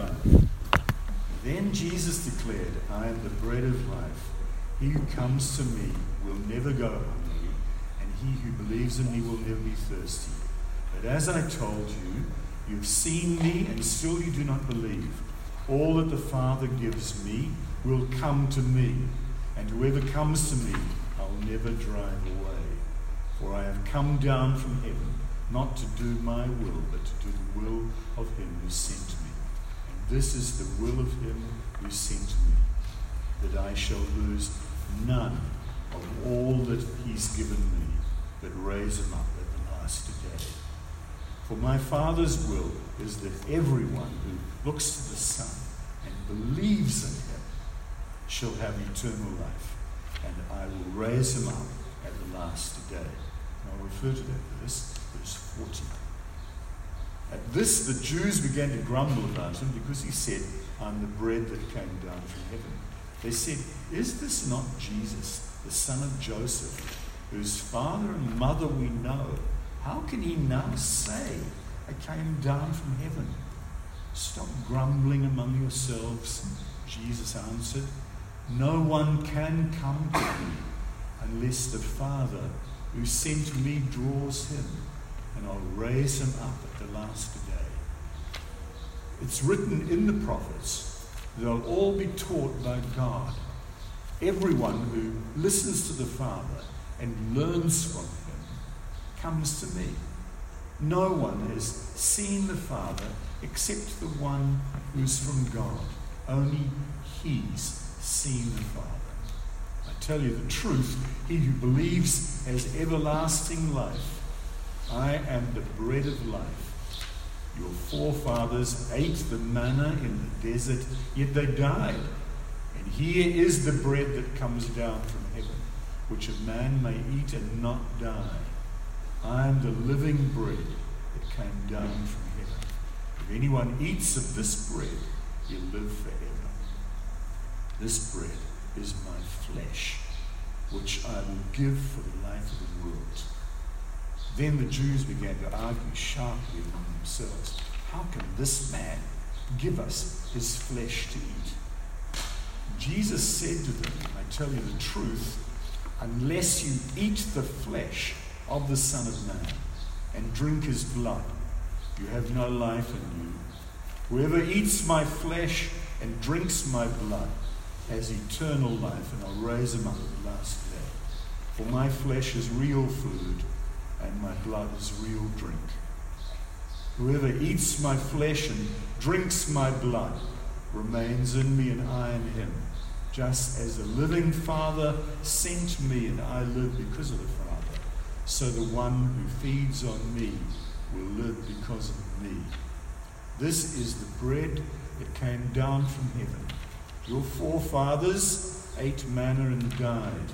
25. Then Jesus declared, I am the bread of life. He who comes to me will never go hungry, and he who believes in me will never be thirsty. But as I told you, you have seen me, and still you do not believe. All that the Father gives me will come to me, and whoever comes to me, I'll never drive away. For I have come down from heaven, not to do my will, but to do the will of him who sent me. This is the will of him who sent me, that I shall lose none of all that he's given me, but raise him up at the last day. For my Father's will is that everyone who looks to the Son and believes in him shall have eternal life, and I will raise him up at the last day. And I'll refer to that verse, verse 40. At this, the Jews began to grumble about him because he said, I'm the bread that came down from heaven. They said, Is this not Jesus, the son of Joseph, whose father and mother we know? How can he now say, I came down from heaven? Stop grumbling among yourselves. Jesus answered, No one can come to me unless the Father who sent me draws him and I'll raise him up at the last day. It's written in the prophets, they'll all be taught by God. Everyone who listens to the Father and learns from him comes to me. No one has seen the Father except the one who's from God. Only he's seen the Father. I tell you the truth, he who believes has everlasting life. I am the bread of life. Your forefathers ate the manna in the desert, yet they died. And here is the bread that comes down from heaven, which a man may eat and not die. I am the living bread that came down from heaven. If anyone eats of this bread, he'll live forever. This bread is my flesh, which I will give for the life of the world. Then the Jews began to argue sharply among themselves How can this man give us his flesh to eat? Jesus said to them, I tell you the truth, unless you eat the flesh of the Son of Man and drink his blood, you have no life in you. Whoever eats my flesh and drinks my blood has eternal life, and I'll raise him up at the last day. For my flesh is real food and my blood is real drink. Whoever eats my flesh and drinks my blood remains in me and I in him. Just as the living Father sent me and I live because of the Father, so the one who feeds on me will live because of me. This is the bread that came down from heaven. Your forefathers ate manna and died,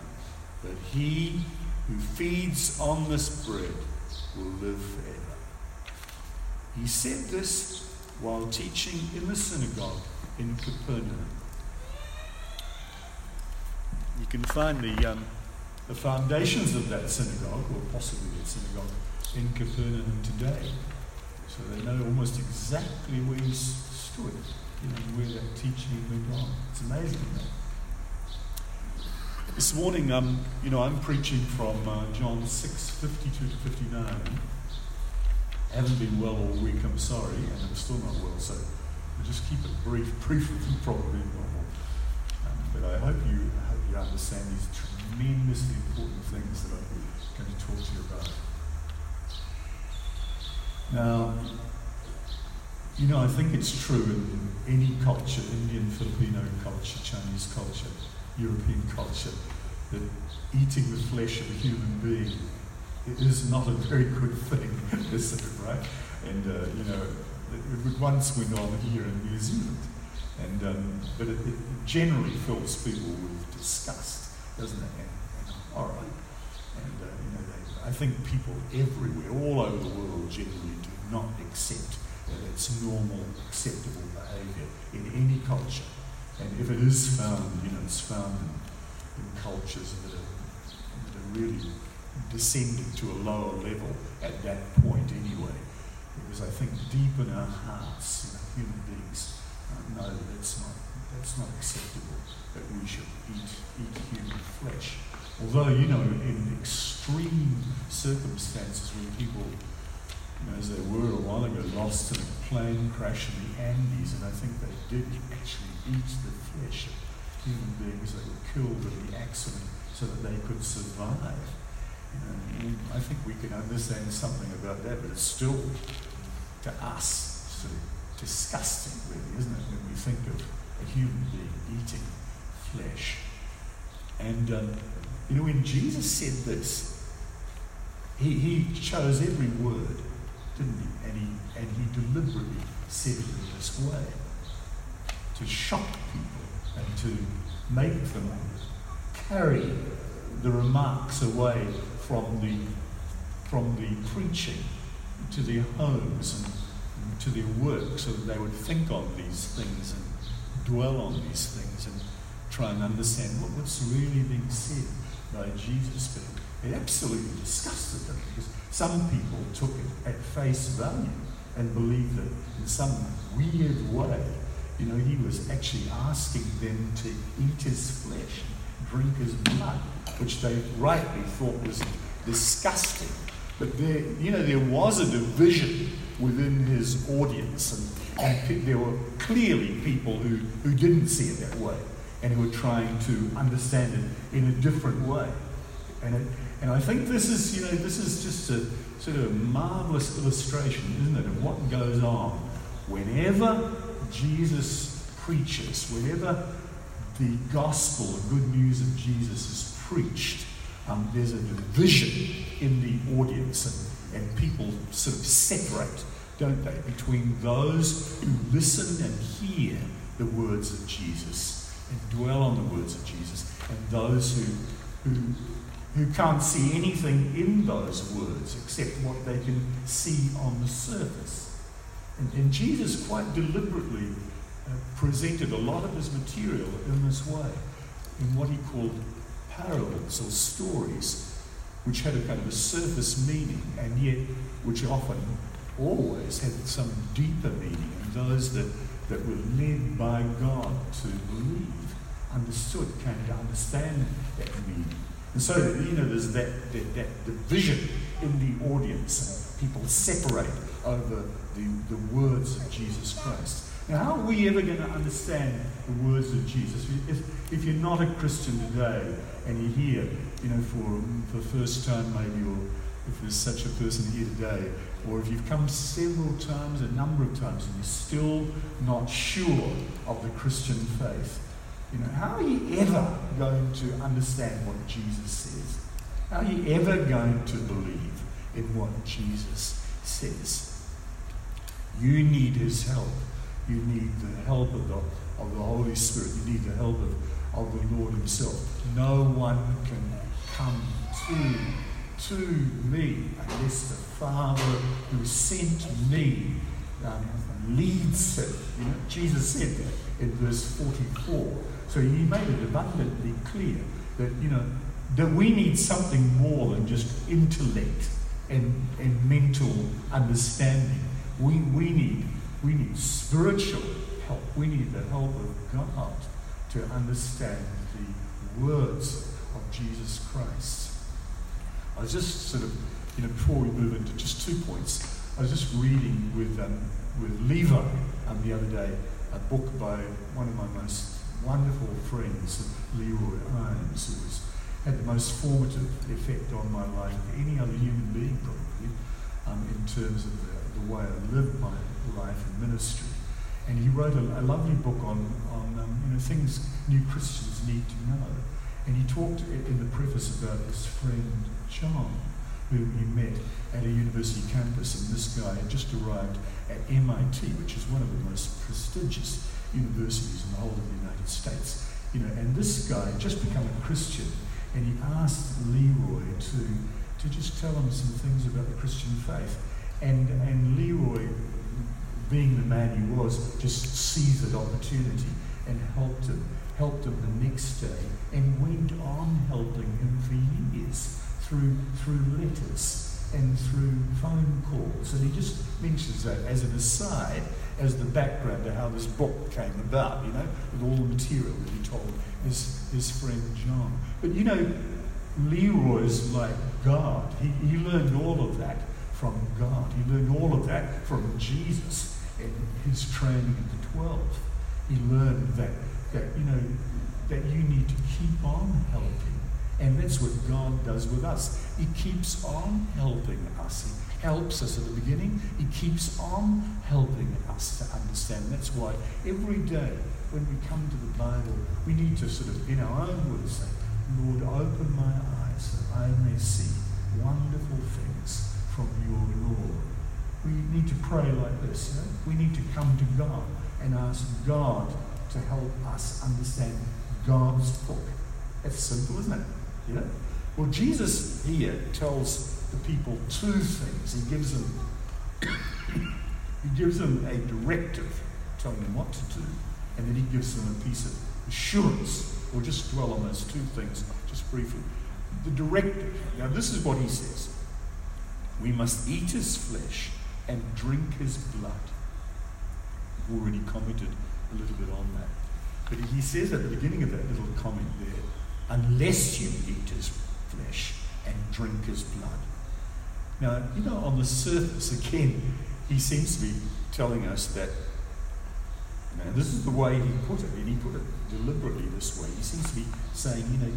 but he who feeds on this bread will live forever. He said this while teaching in the synagogue in Capernaum. You can find the, um, the foundations of that synagogue, or possibly that synagogue, in Capernaum today. So they know almost exactly where he stood, you know, where that teaching went on. It's amazing. This morning, um, you know, I'm preaching from uh, John 6, 52 to 59. I haven't been well all week, I'm sorry, and I'm still not well, so I'll just keep it brief, briefer than probably normal. Um, but I hope you, I hope you understand these tremendously important things that I'm going to talk to you about. Now, you know, I think it's true in any culture, Indian, Filipino culture, Chinese culture, European culture that eating the flesh of a human being is not a very good thing, is it, right? And, uh, you know, it, it once went on here in New Zealand. And, um, but it, it, generally fills people with disgust, doesn't it, and, and horror. And, uh, you know, they, I think people everywhere, all over the world, generally do not accept that it's normal, acceptable behavior in any culture. And if it is found, you know, it's found in, in cultures that are, that are really descending to a lower level at that point anyway. Because I think deep in our hearts, you know, human beings uh, know it's not that's not acceptable that we should eat, eat human flesh. Although, you know, in extreme circumstances when people, as they were a while ago, lost in a plane crash in the Andes, and I think they did actually eat the flesh of human beings that were killed in the accident so that they could survive. I think we can understand something about that, but it's still, to us, sort of disgusting, really, isn't it, when we think of a human being eating flesh. And, um, you know, when Jesus said this, he, he chose every word, didn't he? And, he? and he deliberately said it in this way to shock people and to make them carry the remarks away from the, from the preaching to their homes and, to their work so that they would think on these things and dwell on these things and try and understand what, what's really being said by Jesus. But it absolutely disgusted them because some people took it at face value and believed that in some weird way, you know, he was actually asking them to eat his flesh, drink his blood, which they rightly thought was disgusting. But there, you know, there was a division within his audience, and, and there were clearly people who, who didn't see it that way and who were trying to understand it in a different way. And, it, and I think this is, you know, this is just a sort of marvelous illustration, isn't it, of what goes on whenever Jesus preaches, whenever the gospel, the good news of Jesus is preached, um, there's a division in the audience and, and people sort of separate, don't they, between those who listen and hear the words of Jesus and dwell on the words of Jesus, and those who, who, who can't see anything in those words except what they can see on the surface. And, and Jesus quite deliberately uh, presented a lot of his material in this way, in what he called parables or stories, which had a kind of a surface meaning, and yet which often always had some deeper meaning, and those that that were led by God to believe, understood, came to understand that meaning. And so, you know, there's that, that, that division in the audience, and people separate over the, the words of Jesus Christ. Now, how are we ever going to understand the words of Jesus? If, if you're not a Christian today and you hear, you know, for, for the first time maybe, or if there's such a person here today, or if you've come several times, a number of times, and you're still not sure of the Christian faith, you know, how are you ever going to understand what Jesus says? How are you ever going to believe in what Jesus says? You need his help. You need the help of the, of the Holy Spirit. You need the help of, of the Lord himself. No one can come to to me unless the Father who sent me um, leads him. You know, Jesus said that in verse 44. So he made it abundantly clear that, you know, that we need something more than just intellect and, and mental understanding. We, we, need, we need spiritual help. We need the help of God to understand the words of Jesus Christ. I was just sort of, you know, before we move into just two points, I was just reading with, um, with Levi um, the other day a book by one of my most wonderful friends, of Leroy Irons, who was, had the most formative effect on my life of any other human being, probably, um, in terms of the, the way I lived my life and ministry. And he wrote a, a lovely book on, on um, you know, things new Christians need to know. And he talked in the preface about his friend John, whom he met at a university campus, and this guy had just arrived at MIT, which is one of the most prestigious universities in the whole of the United States. You know, and this guy just become a Christian, and he asked Leroy to, to just tell him some things about the Christian faith. And, and Leroy, being the man he was, just seized that opportunity and helped him, helped him the next day, and went on helping him for years through, through letters and through phone calls. And he just mentions that as an aside as the background to how this book came about, you know, with all the material that he told his, his friend John. But you know, Leroy's like God. He, he learned all of that from God. He learned all of that from Jesus in his training at the 12. He learned that, that you know, that you need to keep on helping. And that's what God does with us. He keeps on helping us. He helps us at the beginning. He keeps on helping us to understand. That's why every day when we come to the Bible, we need to sort of, in our own words, say, Lord, open my eyes that I may see wonderful things from your law. We need to pray like this. You know? We need to come to God and ask God to help us understand God's book. It's simple, isn't it? You know? Well, Jesus here tells the people two things. He gives them he gives them a directive, telling them what to do, and then he gives them a piece of assurance. We'll just dwell on those two things just briefly. The directive. Now, this is what he says. We must eat his flesh and drink his blood. I've already commented a little bit on that. But he says at the beginning of that little comment there, unless you eat his flesh and drink his blood. Now, you know, on the surface, again, he seems to be telling us that, you this is the way he put it, and he put it deliberately this way. He seems to be saying, you know,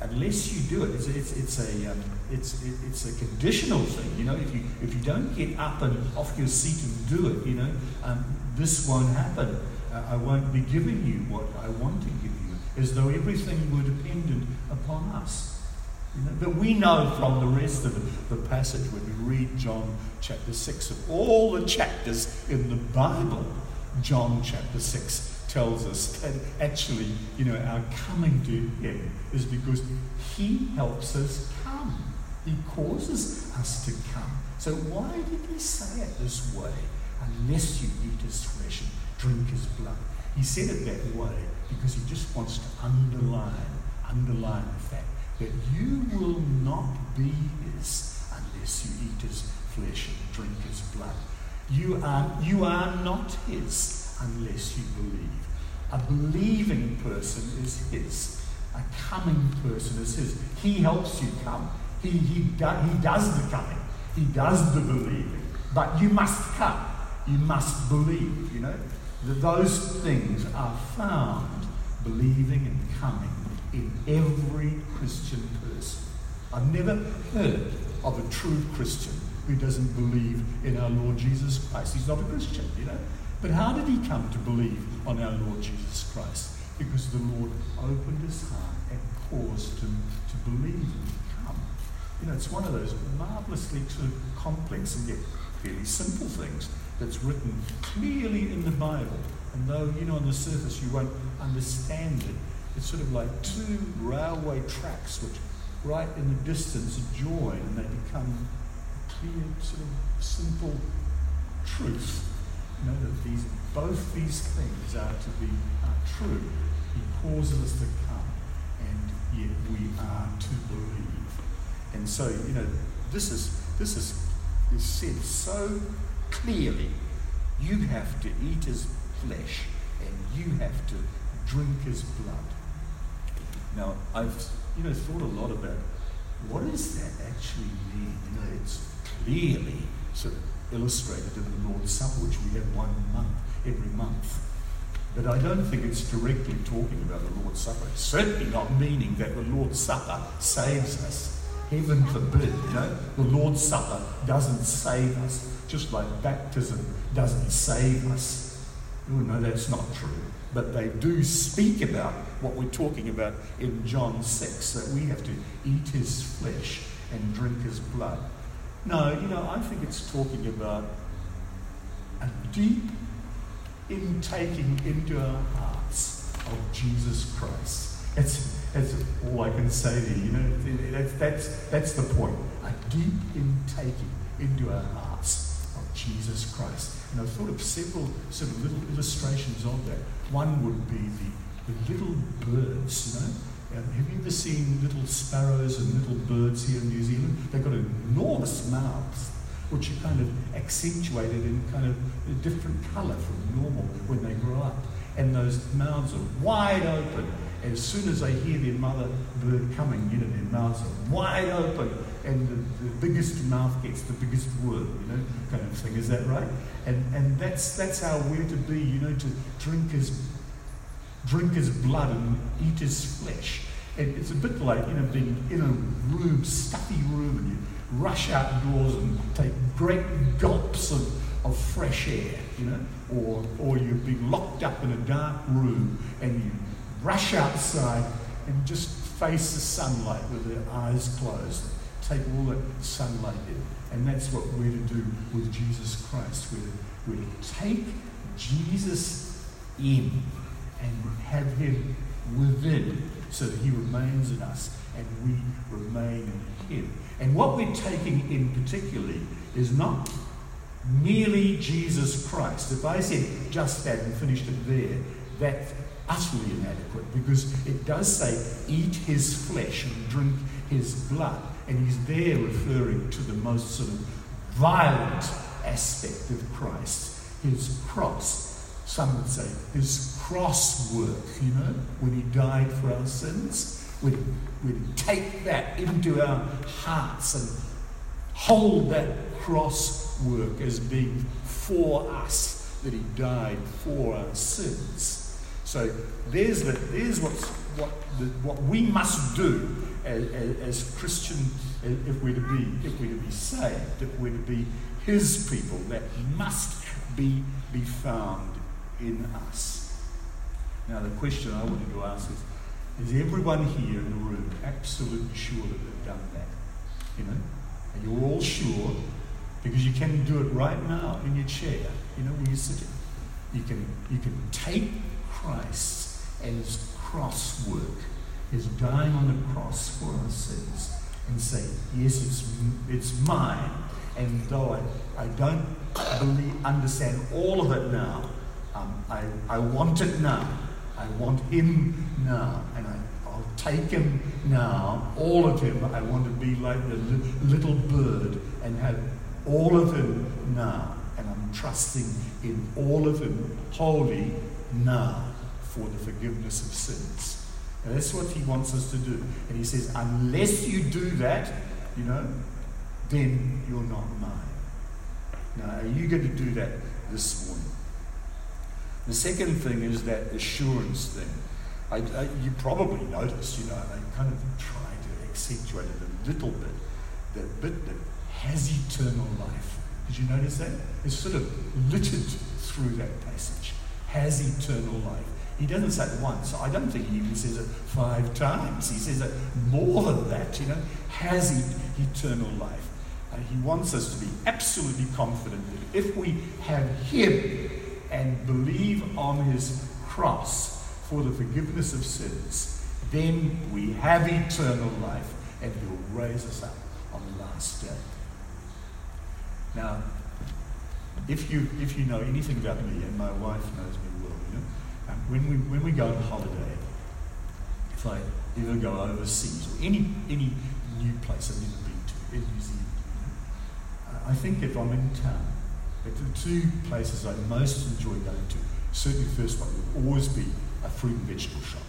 unless you do it, it's, it's, it's a um, it's it's a conditional thing. You know, if you if you don't get up and off your seat and do it, you know, um, this won't happen. Uh, I won't be giving you what I want to give you, as though everything were dependent upon us. But we know from the rest of the, passage when we read John chapter six of all the chapters in the Bible, John chapter six tells us that actually, you know, our coming to Him is because He helps us come. He causes us to come. So why did He say it this way? Unless you eat His flesh and drink His blood. He said it that way because He just wants to underline, underline the fact that you will not be His unless you eat His flesh and drink His blood. You are, you are not His unless you believe. A believing person is His. A coming person is His. He helps you come. He, he, do, he does the coming. He does the believing. But you must come. You must believe, you know. Those things are found believing and coming in every Christian person. I've never heard of a true Christian who doesn't believe in our Lord Jesus Christ. He's not a Christian, you know. But how did he come to believe on our Lord Jesus Christ? Because the Lord opened his heart and caused him to believe and come. You know, it's one of those marvelously sort of complex and yet fairly simple things that's written clearly in the Bible. And though, you know, on the surface you won't understand it, it's sort of like two railway tracks which right in the distance join and they become clear, sort of simple truth You know that these, both these things are to be are true. He causes us to come, and yet we are to believe. And so, you know, this is this is, is said so clearly. You have to eat his flesh, and you have to drink his blood. Now, I've you know thought a lot about what does that actually mean. You know, it's clearly sort of illustrated in the Lord's Supper, which we have one month, every month. But I don't think it's directly talking about the Lord's Supper. It's certainly not meaning that the Lord's Supper saves us. Heaven forbid, you know. The Lord's Supper doesn't save us, just like baptism doesn't save us. No, that's not true. But they do speak about what we're talking about in John 6 that we have to eat his flesh and drink his blood. No, you know, I think it's talking about a deep intaking into our hearts of Jesus Christ. That's, that's all I can say to you. You know, that's, that's, that's the point. A deep intaking into our hearts of Jesus Christ. And I've thought of several sort of little illustrations of that. One would be the, little birds, you know um, have you ever seen little sparrows and little birds here in New Zealand? They've got enormous mouths. which are kind of accentuated in kind of a different colour from normal when they grow up. And those mouths are wide open. As soon as they hear their mother bird coming, you know, their mouths are wide open and the, the, biggest mouth gets the biggest word, you know, kind of thing. Is that right? And and that's that's how we're to be, you know, to drink his drink his blood and eat his flesh. And it's a bit like, you know, being in a room, stuffy room, and you rush outdoors and take great gulps of, of fresh air, you know, or or you're being locked up in a dark room and you rush outside and just face the sunlight with your eyes closed take all that sunlight in. And that's what we're to do with Jesus Christ. We're to, we're to take Jesus in and have him within so that he remains in us and we remain in him. And what we're taking in particularly is not merely Jesus Christ. If I said just that and finished it there, that's utterly inadequate because it does say, eat his flesh and drink his blood. And he's there referring to the most sort of violent aspect of Christ, his cross. Some would say his cross work, you know, when he died for our sins. We'd, we'd take that into our hearts and hold that cross work as being for us, that he died for our sins. So there's, the, there's what's, what, the, what we must do as, as, Christian, if we're to be, if we're to be saved, if we're to be His people, that must be be found in us. Now, the question I wanted to ask is: Is everyone here in the room absolutely sure that they've done that? You know, and you're all sure because you can do it right now in your chair. You know, where you're sitting. You can you can take Christ and His cross work is dying on the cross for our sins and say, Yes, it's, it's mine. And though I, I don't believe, understand all of it now, um, I, I want it now. I want Him now. And I, I'll take Him now, all of Him. I want to be like the little bird and have all of Him now. And I'm trusting in all of Him wholly now for the forgiveness of sins. And that's what he wants us to do. And he says, unless you do that, you know, then you're not mine. Now, are you going to do that this morning? The second thing is that assurance thing. I, I, you probably noticed, you know, I kind of try to accentuate it a little bit. The bit that has eternal life. Did you notice that? It's sort of littered through that passage. Has eternal life. He doesn't say it once. I don't think he even says it five times. He says it more than that, you know. Has eternal life? Uh, he wants us to be absolutely confident that if we have him and believe on his cross for the forgiveness of sins, then we have eternal life and he'll raise us up on the last day. Now, if you, if you know anything about me, and my wife knows me well um, when we, when we go on holiday, if I ever go overseas or any, any new place I've never been to in New Zealand, uh, I think if I'm in town, the two places I most enjoy going to, certainly the first one would always be a fruit and vegetable shop.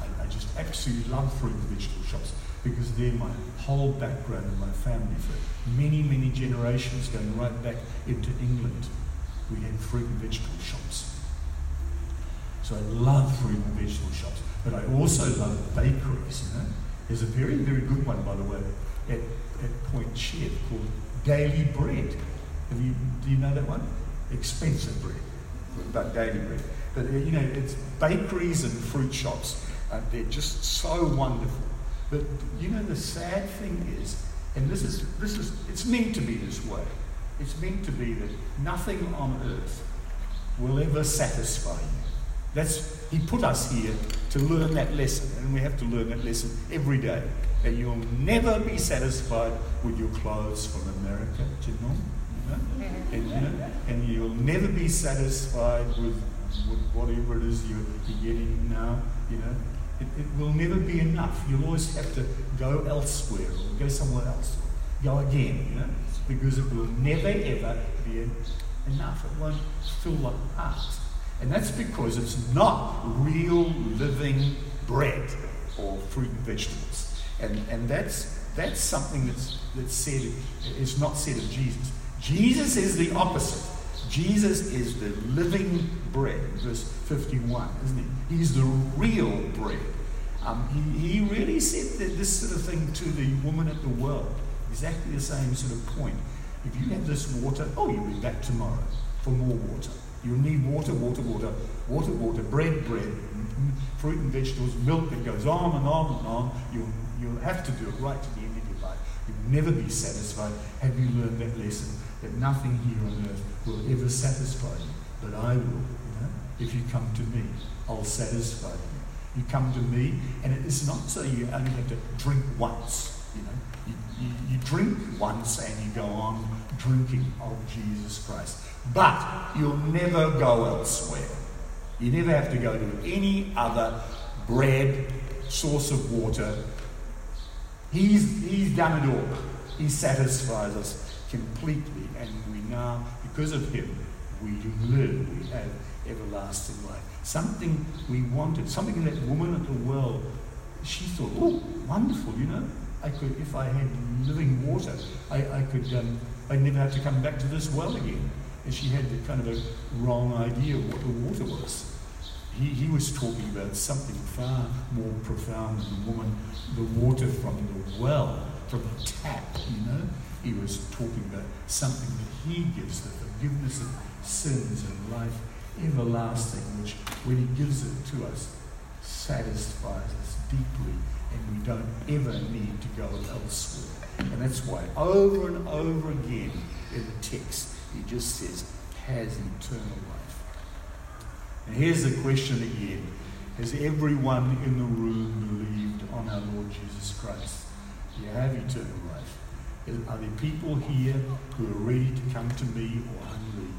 I, I just absolutely love fruit and vegetable shops because they're my whole background and my family for many, many generations going right back into England. We had fruit and vegetable shops. So I love fruit and vegetable shops, but I also love bakeries. You know, there's a very, very good one, by the way, at, at Point Chev called Daily Bread. Have you, do you know that one? Expensive bread, but daily bread. But uh, you know, it's bakeries and fruit shops. Uh, they're just so wonderful. But you know, the sad thing is, and this is this is it's meant to be this way. It's meant to be that nothing on earth will ever satisfy you. That's, he put us here to learn that lesson, and we have to learn that lesson every day. That you'll never be satisfied with your clothes from America, you know? Mm-hmm. And, you know, and you'll never be satisfied with, with whatever it is you're, getting now, you know. It, it, will never be enough. You'll always have to go elsewhere or go somewhere else. go again, you know, because it will never ever be enough. It won't fill the heart. And that's because it's not real living bread or fruit and vegetables. And, and that's, that's something that's, that's said, is not said of Jesus. Jesus is the opposite. Jesus is the living bread, verse 51, isn't he? He's the real bread. Um, he, he really said this sort of thing to the woman at the well. Exactly the same sort of point. If you have this water, oh, you'll be back tomorrow for more water. You'll need water, water, water, water, water, bread, bread, fruit and vegetables, milk that goes on and on and on. You'll, you'll have to do it right to the end of. You'll never be satisfied. Have you learned that lesson? That nothing here on earth will ever satisfy you, but I will. You know? If you come to me, I'll satisfy you. You come to me, and it's not so you only have to drink once. You know, you, you, you drink once and you go on drinking of Jesus Christ. But you'll never go elsewhere. You never have to go to any other bread, source of water. He's, he's done it all. He satisfies us completely, and we now, because of him, we live, we have everlasting life. Something we wanted, something that woman at the well, she thought, oh, wonderful, you know. I could, if I had living water, I, I could, um, I'd never have to come back to this well again and she had the kind of a wrong idea of what the water was. He, he was talking about something far more profound than the woman, the water from the well, from the tap, you know. He was talking about something that he gives, the forgiveness of sins and life everlasting, which when he gives it to us, satisfies us deeply, and we don't ever need to go elsewhere. And that's why over and over again in the text, he just says, has eternal life. And here's the question again Has everyone in the room believed on our Lord Jesus Christ? You have eternal life? Are there people here who are ready to come to me or hungry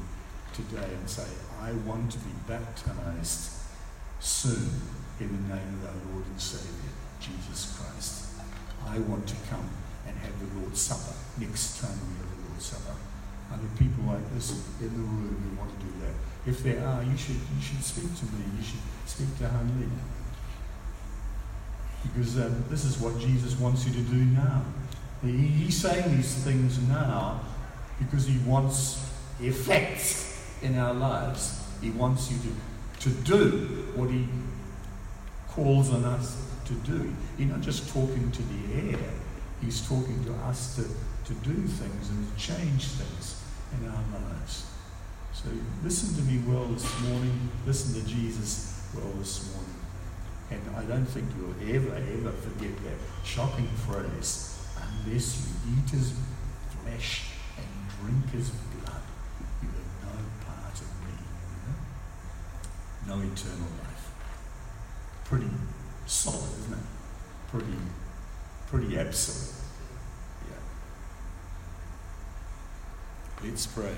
today and say, I want to be baptized soon in the name of our Lord and Savior, Jesus Christ? I want to come and have the Lord's Supper next time we have the Lord's Supper. Are there people like this in the room who want to do that? If there are, you should, you should speak to me. You should speak to Hanli. Because um, this is what Jesus wants you to do now. He, he's saying these things now because he wants effects in our lives. He wants you to, to do what he calls on us to do. He's not just talking to the air, he's talking to us to, to do things and to change things in our lives. So listen to me well this morning. Listen to Jesus well this morning. And I don't think you'll ever, ever forget that shocking phrase unless you eat his flesh and drink his blood, you have no part of me. You know? No eternal life. Pretty solid, isn't it? Pretty, pretty absolute. Let's pray.